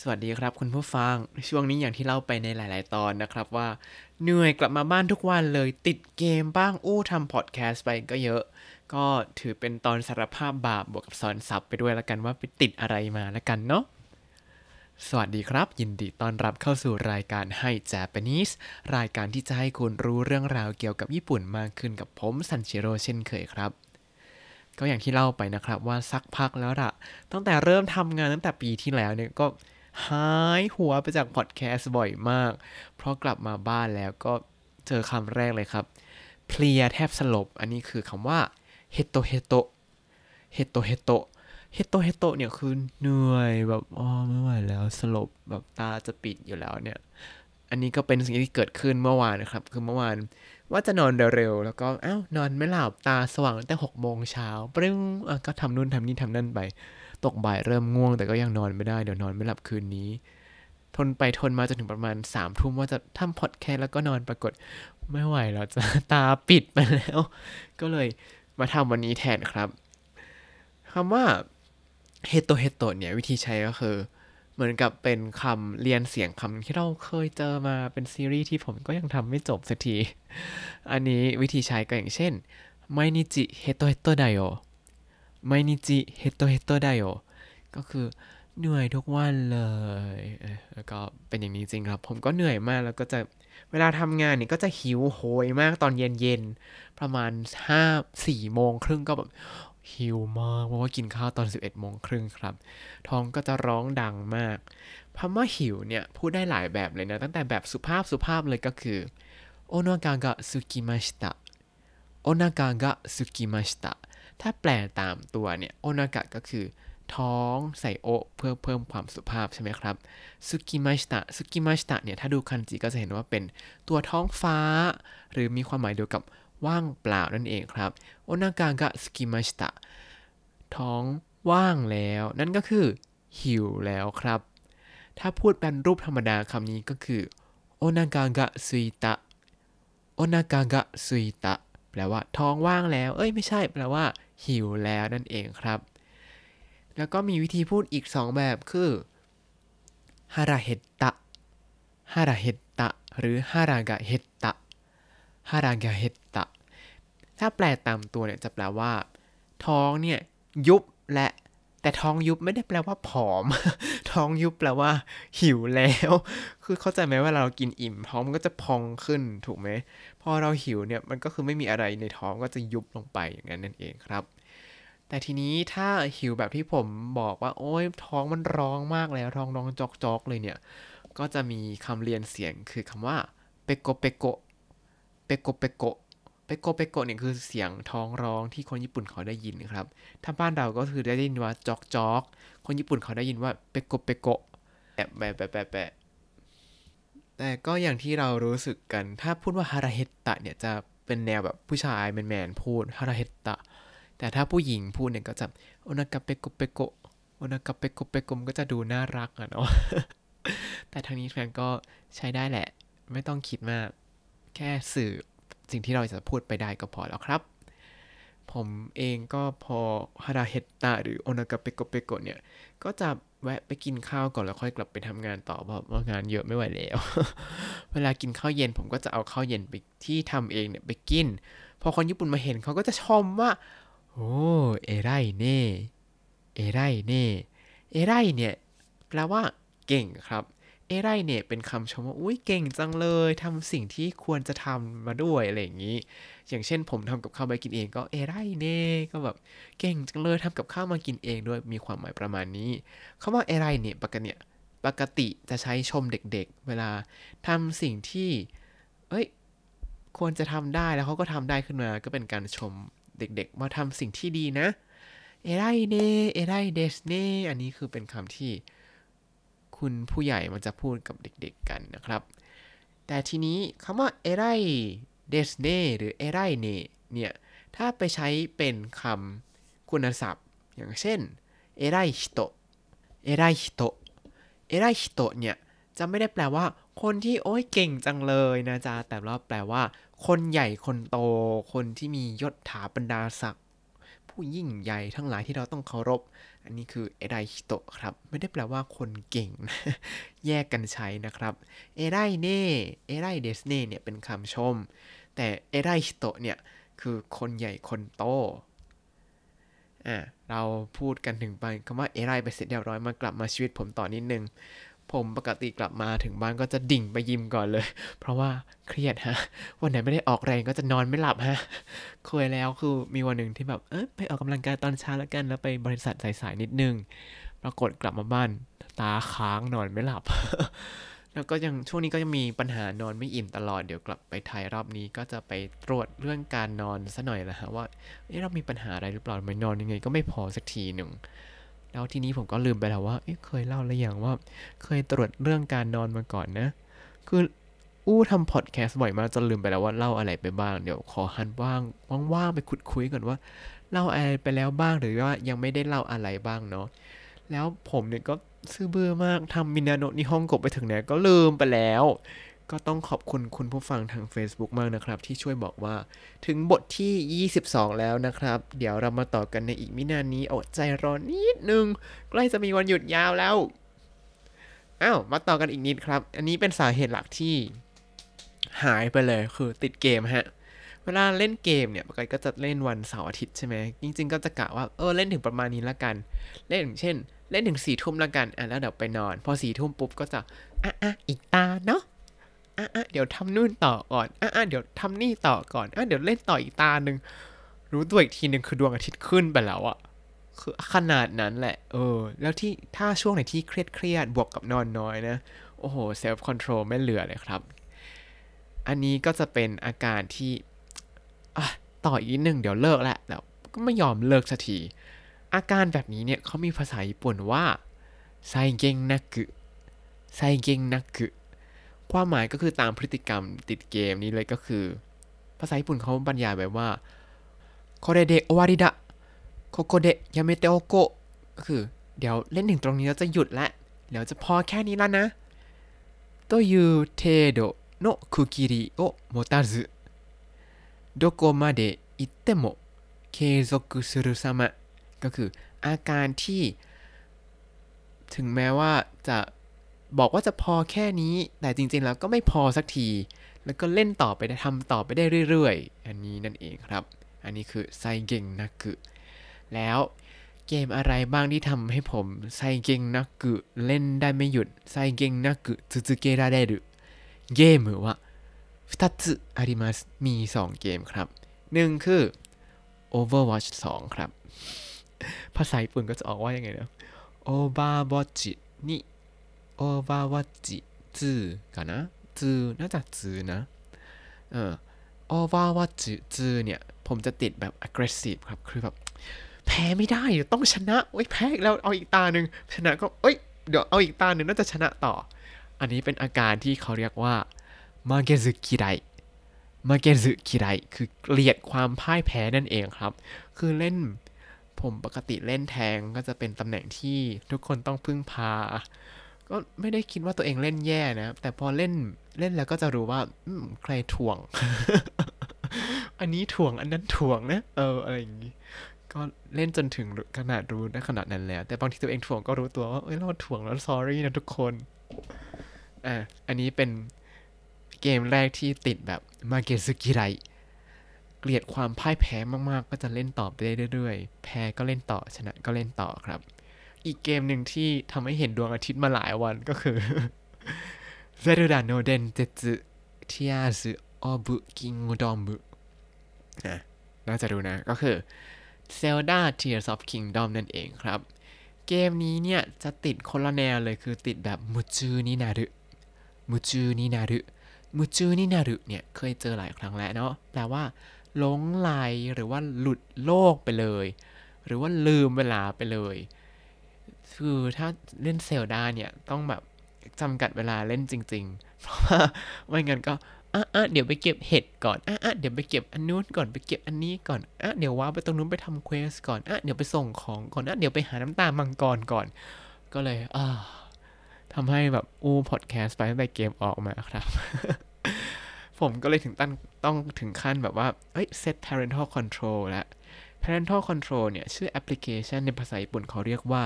สวัสดีครับคุณผู้ฟัง ช่วงนี้อย่างที่เล่าไปในหลาย ๆ ตอนนะครับว่า เหนื่อยกลับมาบ้านทุกวันเลยติดเกมบ้างอู้ทำพอดแคสต์ไปก็เยอะ ก็ถือเป็นตอนสารภาพบาปบวกกับสอนศัพท์ไปด้วยละกันว่าไปติดอะไรมาละกันเนาะสวัสดีครับ ยินดีต้อนรับเข้าสู่รายการให้ Japanese รายการที่จะให้คุณรู้เรื่องราวเกี่ยวกับญี่ปุ่นมากขึ้นกับผมซันชิโร่เช่นเคยครับก็อย่างที่เล่าไปนะครับว่าสักพักแล้วล่ะ ตั้งแต่เริ่มทำงานตั้งแต่ปีที่แล้วเนี่ยก็ หายหัวไปจากพอดแคสต์บ่อยมาก เพราะกลับมาบ้านแล้วก็เจอคำแรกเลยครับ เพลียแทบสลบ อันนี้คือคำว่าへとへとへとへとへとへと เนี่ยคือเหนื่อยแบบอ๋อไม่ไหวแล้วสลบแบบตาจะปิดอยู่แล้วเนี่ย อันนี้ก็เป็นสิ่งที่เกิดขึ้นเมื่อวานนะครับ คือเมื่อวานว่าจะนอนเร็วๆแล้วก็อ้าวนอนไม่หลับตาสว่างตั้งแต่หกโมงเช้าปรึ้งก็ทำนู่นทำนี่ทำนั่นไป ตกบ่ายเริ่มง่วง แต่ก็ยังนอนไม่ได้เดี๋ยวนอนไม่หลับคืนนี้ ทนไปทนมาจนถึงประมาณสามทุ่มว่าจะทำพอดแคสต์แล้วก็นอนปรากฏไม่ไหวแล้วจะตาปิดไปแล้ว ก็เลยมาทำวันนี้แทนครับคำว่าเฮโตเฮโตเนี่ยวิธีใช้ก็คือ เหมือนกับเป็นคำเรียนเสียงคำที่เราเคยเจอมาเป็นซีรีส์ที่ผมก็ยังทำไม่จบสักที อันนี้วิธีใช้ก็อย่างเช่นไมนิจิเฮโตเฮโตไดโอ ไมนิจิเฮโตเฮโตไดโอก็คือเหนื่อยทุกวันเลย แล้วก็เป็นอย่างนี้จริงครับ ผมก็เหนื่อยมากแล้วก็จะเวลาทำงานเนี่ยก็จะหิวโหยมากตอนเย็นๆ ประมาณห้าสี่โมงครึ่งก็แบบหิวมากเพราะว่ากินข้าวตอน 11โมงครึ่งครับ ท้องก็จะร้องดังมากคำว่าหิวเนี่ย พูดได้หลายแบบเลยนะ ตั้งแต่แบบสุภาพสุภาพเลยก็คือโอโนกากะสุกิมาชิตะโอนากากะสุกิมาชิตะ ถ้าแปลตามตัวเนี่ยโอนากะก็คือ ท้องใส่โอเพื่อเพิ่มความสุภาพใช่ไหมครับสุกิมาชิตะสุกิมาชิตะเนี่ยถ้าดูคันจิก็จะเห็นว่าเป็นตัวท้องฟ้า หรือมีความหมายเดียวกับว่างเปล่านั่นเองครับโอนากากะสุกิมาชิตะท้องว่างแล้ว นั่นก็คือ หิวแล้วครับ ถ้าพูดเป็นรูปธรรมดาคำนี้ก็คือโอนากากะซุยตะโอนากากะซุยตะ แปลว่าท้องว่างแล้ว เอ้ยไม่ใช่แปลว่า หิวแล้วนั่นเองครับ แล้วก็มีวิธีพูดอีกสองแบบคือฮาราเฮตตะฮาราเฮตตะหรือฮารากะเฮตตะฮารากะเฮตตะถ้าแปลตามตัวเนี่ยจะแปลว่า ท้องเนี่ยยุบและ แต่ท้องยุบไม่ได้แปลว่าผอม ท้องยุบแปลว่า หิวแล้ว คือเข้าใจไหมว่าเรากินอิ่ม ท้องมันก็จะพองขึ้นถูกไหมพอเราหิวเนี่ยมันก็คือไม่มีอะไรในท้องก็จะยุบลงไปอย่างนั้นนั่นเองครับ แต่ทีนี้ถ้าหิวแบบที่ผมบอกว่า โอ้ยท้องมันร้องมากแล้ว ท้องร้องจอกๆเลยเนี่ย ก็จะมีคำเรียนเสียงคือคำว่าเปโกเปโกเปโกเปโก เปโกเปโกเนี่ยคือเสียงท้องร้องที่คนญี่ปุ่นเขาได้ยินครับ ถ้าบ้านเราก็คือได้ยินว่าจอกจอกคนญี่ปุ่นเขาได้ยินว่าเปโกเปโกแปะแปะแปะแปะแปะแต่ก็อย่างที่เรารู้สึกกัน ถ้าพูดว่าฮาราเฮตตะเนี่ยจะเป็นแนวแบบผู้ชายแมนๆพูดฮาราเฮตตะ แต่ถ้าผู้หญิงพูดเนี่ยก็จะโอนากาเปโกเปโกโอนากาเปโกเปโกมก็จะดูน่ารักอะเนาะ แต่ทางนี้แฟนก็ใช้ได้แหละ ไม่ต้องคิดมาก แค่สื่อ สิ่งที่เราจะพูดไปได้ก็พอแล้วครับ ผมเองก็พอฮาราเฮตตะหรือโอนากาเปโกเปโกเนี่ย ก็จะแวะไปกินข้าวก่อนแล้วค่อยกลับไปทำงานต่อเพราะว่างานเยอะไม่ไหวแล้ว เวลากินข้าวเย็นผมก็จะเอาข้าวเย็นไปที่ทำเองเนี่ยไปกิน พอคนญี่ปุ่นมาเห็นเขาก็จะชมว่า โอ้เอไรเน่ เอไรเน่ เอไรเนี่ยแปลว่าเก่งครับ เอไรเนี่ยเป็นคำชมว่าอุ้ยเก่งจังเลยทำสิ่งที่ควรจะทำมาด้วยอะไรอย่างนี้ อย่างเช่นผมทำกับข้าวไปกินเองก็เอไรเน่ก็แบบเก่งจังเลยทำกับข้าวมากินเองด้วยมีความหมายประมาณนี้คำว่าเอไรเนี่ยปกติปกติจะใช้ชมเด็กๆ เวลาทำสิ่งที่ เอ้ย ควรจะทำได้แล้วเขาก็ทำได้ขึ้นมา ก็เป็นการชมเด็กๆว่าทำสิ่งที่ดีนะ偉いね 偉いですね อันนี้คือเป็นคำที่ คุณผู้ใหญ่มันจะพูดกับเด็กๆกันนะครับ แต่ทีนี้คำว่า偉いですね หรือ 偉いね เนี่ย ถ้าไปใช้เป็นคำคุณศัพท์ อย่างเช่น偉い人 偉い人 偉い人 เนี่ยจะไม่ได้แปลว่า คนที่โอ้ยเก่งจังเลยนะจ๊ะ แต่ว่าแปลว่า คนใหญ่คนโต คนที่มียศถาบรรดาศักดิ์ ผู้ยิ่งใหญ่ทั้งหลายที่เราต้องเคารพ อันนี้คือเอไดฮิโตะครับ ไม่ได้แปลว่าคนเก่ง แยกกันใช้นะครับเอไดเน่เอไดเดสเน่เนี่ยเป็นคำชม แต่เอไดฮิโตะเนี่ยคือคนใหญ่คนโตอะเราพูดกันถึงไปคำว่าเอไดไปเสร็จเรียบร้อยมากลับมาชีวิตผมต่อนิดนึง ผมปกติกลับมาถึงบ้านก็จะดิ่งไปยิมก่อนเลย เพราะว่าเครียดฮะ วันไหนไม่ได้ออกแรงก็จะนอนไม่หลับฮะเคยแล้วคือมีวันหนึ่งที่แบบเอยไปออกกำลังกายตอนเช้าแล้วกันแล้วไปบริษัทสายๆนิดนึง ปรากฏกลับมาบ้าน ตาค้างนอนไม่หลับ แล้วก็ยังช่วงนี้ก็ยังมีปัญหานอนไม่อิ่มตลอดเดี๋ยวกลับไปไทยรอบนี้ก็จะไปตรวจเรื่องการนอนซะหน่อยละฮะว่าเอ๊ะเรามีปัญหาอะไรหรือเปล่าไม่นอนยังไง ก็ไม่พอสักทีหนึ่ง แล้วทีนี้ผมก็ลืมไปแล้วว่าเเคยเล่าหรือยังว่า เคยตรวจเรื่องการนอนมาก่อนนะ คืออู้ทำพอดแคสต์บ่อยมากจนลืมไปแล้วว่าเล่าอะไรไปบ้าง เดี๋ยวขอหันว่างว่างๆไปขุดคุยก่อนว่า เล่าอะไรไปแล้วบ้างหรือว่ายังไม่ได้เล่าอะไรบ้างเนาะแล้วผมเนี่ยก็ซื่อเบื่อมากทำมินาโนะนี่ห้องกบไปถึงไหนก็ลืมไปแล้ว ก็ต้องขอบคุณคุณผู้ฟังทาง Facebook มากนะครับ ที่ช่วยบอกว่า ถึงบทที่ 22 แล้วนะครับ เดี๋ยวเรามาต่อกันในอีกไม่นานนี้อดใจรอนิดนึง ใกล้จะมีวันหยุดยาวแล้วอ้าวมาต่อกันอีกนิดครับ อันนี้เป็นสาเหตุหลักที่หายไปเลยคือติดเกมฮะเวลาเล่นเกมเนี่ยปกติก็จะเล่นวันเสาร์อาทิตย์ใช่ไหมจริง ๆ ก็จะกะว่าเออเล่นถึงประมาณนี้ละกัน เล่นอย่างเช่น เล่นถึงสี่ทุ่มละกันอะแล้วเดี๋ยวไปนอน พอสี่ทุ่มปุ๊บก็จะอะอะอีกตาเนาะ อะอะเดี๋ยวทำนู่นต่อก่อนอะอะเดี๋ยวทำนี่ต่อก่อนอะเดี๋ยวเล่นต่ออีกตาหนึ่งรู้ตัวอีกทีหนึ่งคือดวงอาทิตย์ขึ้นไปแล้วอะคือขนาดนั้นแหละ เออ แล้วที่ถ้าช่วงไหนที่เครียดเครียดบวกกับนอนน้อยนะ โอ้โห self control ไม่เหลือเลยครับ อันนี้ก็จะเป็นอาการที่ต่ออีกนิดหนึ่งเดี๋ยวเลิกแหละแล้วก็ไม่ยอมเลิกสักที อาการแบบนี้เนี่ยเขามีภาษาญี่ปุ่นว่า際限なく 際限なく ความหมายก็คือตามพฤติกรรมติดเกมนี้เลยก็คือ ภาษาญี่ปุ่นเขาบรรยายแบบว่าโคเรเดโอวาริดะโคโกเดยาเมเตโอโกก็คือ เดี๋ยวเล่นถึงตรงนี้แล้วจะหยุดละเดี๋ยวจะพอแค่นี้แล้วนะโตยูเทโดโนคุกิริโอโมตาซุโดโกมาเดอิเตโก็คืออาการที่ ถึงแม้ว่าจะ บอกว่าจะพอแค่นี้ แต่จริงๆแล้วก็ไม่พอสักที แล้วก็เล่นต่อไปได้ทำต่อไปได้เรื่อยๆ อันนี้นั่นเองครับ อันนี้คือไซเก่งนักกึแล้วเกมอะไรบ้างที่ทำให้ผมไซเก่งนักกึเล่นได้ไม่หยุดไซเก่งนักกึ続けられるเกมว่า2つありますมี 2 เกมครับหนึ่งคือ Overwatch 2 ครับ ภาษาญี่ปุ่นก็จะออกว่ายังไงนะ Overwatch นี่ Overwatch 2かな2น่าจะ2นะ เออ Overwatch 2เนี่ย ผมจะติดแบบ aggressive ครับ คือแบบ แพ้ไม่ได้เดี๋ยวต้องชนะโอ้ยแพ้แล้วเอาอีกตาหนึ่งชนะก็เอ้ยเดี๋ยวเอาอีกตาหนึ่งน่าจะชนะต่อ อันนี้เป็นอาการที่เขาเรียกว่ามาเกซึคิไรมาเกซึคิไรคือเกลียดความพ่ายแพ้นั่นเองครับ คือเล่นผมปกติเล่นแทงก็จะเป็นตำแหน่งที่ทุกคนต้องพึ่งพา ก็ไม่ได้คิดว่าตัวเองเล่นแย่นะ แต่พอเล่นเล่นแล้วก็จะรู้ว่าอืมใครถ่วง อันนี้ถ่วงอันนั้นถ่วงนะ เอออะไรอย่างนี้ ก็เล่นจนถึงขนาดรู้นะขนาดนั้นแล้ว แต่บางทีตัวเองถ่วงก็รู้ตัวว่าเอ้ยเราถ่วงแล้ว sorry นะทุกคนอะอันนี้เป็นเกมแรกที่ติดแบบมาเกซึกิไรเกลียดความพ่ายแพ้มากๆ ก็จะเล่นต่อไปเรื่อยๆ แพ้ก็เล่นต่อชนะก็เล่นต่อครับ อีกเกมหนึ่งที่ทำให้เห็นดวงอาทิตย์มาหลายวันก็คือเซรุดาโนเดนเจตเทียซึออบุกิงดอมบุนะน่าจะรู้นะก็คือ Zelda Tears of Kingdom นั่นเองครับ เกมนี้เนี่ย จะติดคนละแนวเลยคือติดแบบมุจูนินารุมุจูนินารุมุจูนินารุเนี่ย เคยเจอหลายครั้งแล้วเนาะแปลว่าหลงไหลหรือว่าหลุดโลกไปเลย หรือว่าลืมเวลาไปเลย คือถ้าเล่นเซลดาเนี่ยต้องแบบจำกัดเวลาเล่นจริง ๆ เพราะว่าไม่งั้นก็อะอะเดี๋ยวไปเก็บเห็ดก่อนอะอะเดี๋ยวไปเก็บอันนู้นก่อนไปเก็บอันนี้ก่อนอะเดี๋ยวว่าไปตรงนู้นไปทำเควสก่อนอะเดี๋ยวไปส่งของก่อนอะเดี๋ยวไปหาน้ำตาลมังกรก่อน ก็เลยอ่าทำให้แบบอู้พอดแคสต์ไปตั้งแต่เกมออกมาครับ ผมก็เลยถึงตั้งต้องถึงขั้นแบบว่าเอ้ย set parental control แล้ว parental control เนี่ย ชื่อแอปพลิเคชันในภาษาญี่ปุ่นเขาเรียกว่า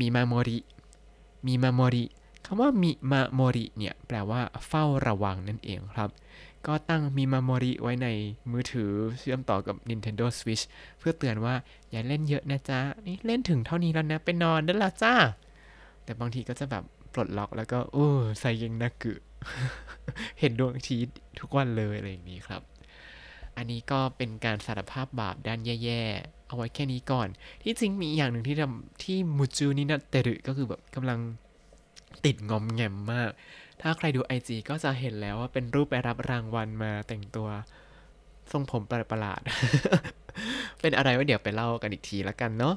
みまもり みまもり คำว่า みまもり เนี่ยแปลว่าเฝ้าระวังนั่นเองครับ ก็ตั้ง みまもり ไว้ในมือถือเชื่อมต่อกับ Nintendo Switch เพื่อเตือนว่าอย่าเล่นเยอะนะจ๊ะ นี่เล่นถึงเท่านี้แล้วนะไปนอนได้และจ้า แต่บางทีก็จะแบบปลดล็อกแล้วก็โอ้ใส่เกงนักกึเห็นดวงอาทิตย์ทุกวันเลยอะไรอย่างนี้ครับ อันนี้ก็เป็นการสารภาพบาปด้านแย่ๆ เอาไว้แค่นี้ก่อน ที่จริงมีอย่างหนึ่งที่ทำที่มูจูนี่นะเตรึก็คือแบบกำลังติดงอมแงมมาก ถ้าใครดู IG ก็จะเห็นแล้วว่าเป็นรูปไปรับรางวัลมาแต่งตัวทรงผมประหลาด เป็นอะไรว่าเดี๋ยวไปเล่ากันอีกทีละกันเนาะ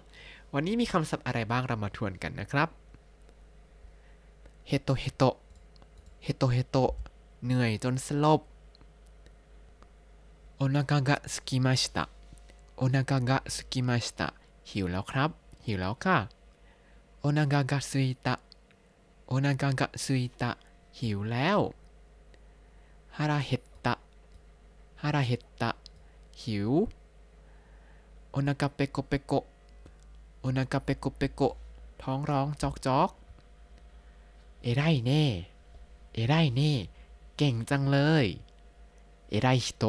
วันนี้มีคำศัพท์อะไรบ้างเรามาทวนกันนะครับ เฮโตเฮโต เฮโตเฮโต เหนื่อยจนสลบ โอนากะกะสกิมาชิตะโอนากะกะสกิมาชิตะหิวแล้วครับ หิวแล้วค่ะโอนากะกะซุยตะโอนากะกะซุยตะหิวแล้วฮาราเฮตตะฮาราเฮตตะหิวโอนาคาเปโกเปโกโอนาคาเปโกเปโกท้องร้องจอกจอกเอไรเน่เอไรเน่ เก่งจังเลย 偉い人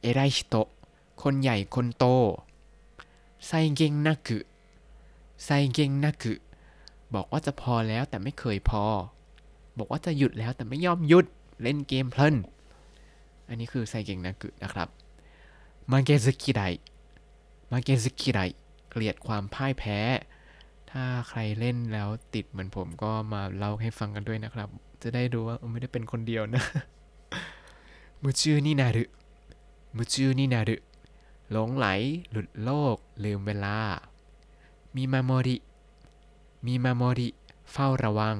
偉い人 คนใหญ่คนโต 際限なくไซเกงนักึบอกว่าจะพอแล้วแต่ไม่เคยพอ บอกว่าจะหยุดแล้วแต่ไม่ยอมหยุด เล่นเกมเพลิน อันนี้คือไซเกงนักึนะครับมาเกซึกิไดมาเกซึกิไรเกลียดความพ่ายแพ้ ถ้าใครเล่นแล้วติดเหมือนผมก็มาเล่าให้ฟังกันด้วยนะครับ จะได้รู้ว่าไม่ได้เป็นคนเดียวนะมุจูนี่นารุ มุจูนี่นารุหลงใหล หลุดโลก ลืมเวลา みまもり みまもり เฝ้าระวัง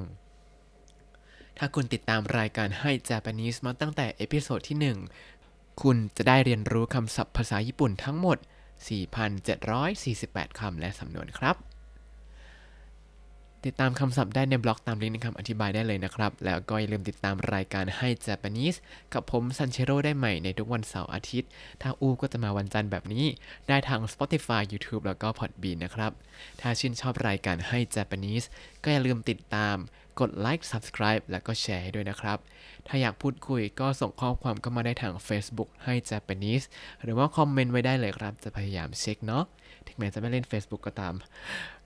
ถ้าคุณติดตามรายการให้ Japanese มาตั้งแต่ episode ที่ 1 คุณจะได้เรียนรู้คำศัพท์ภาษาญี่ปุ่นทั้งหมด 4,748 คำและสำนวนครับ ติดตามคำศัพท์ได้ในบล็อกตามลิงก์ในคำอธิบายได้เลยนะครับ แล้วก็อย่าลืมติดตามรายการให้ Japanese กับผมซันเชโร่ได้ใหม่ในทุกวันเสาร์อาทิตย์ ถ้าอูก็จะมาวันจันทร์แบบนี้ ได้ทาง Spotify YouTube แล้วก็ Podbean นะครับ ถ้าชื่นชอบรายการให้ Japanese ก็อย่าลืมติดตาม กดไลค์ Subscribe แล้วก็แชร์ให้ด้วยนะครับ ถ้าอยากพูดคุยก็ส่งข้อความเข้ามาได้ทาง Facebook ให้ Japanese หรือว่าคอมเมนต์ไว้ได้เลยครับ จะพยายามเช็คเนาะ ถึงแม้จะไม่เล่น Facebook ก็ตาม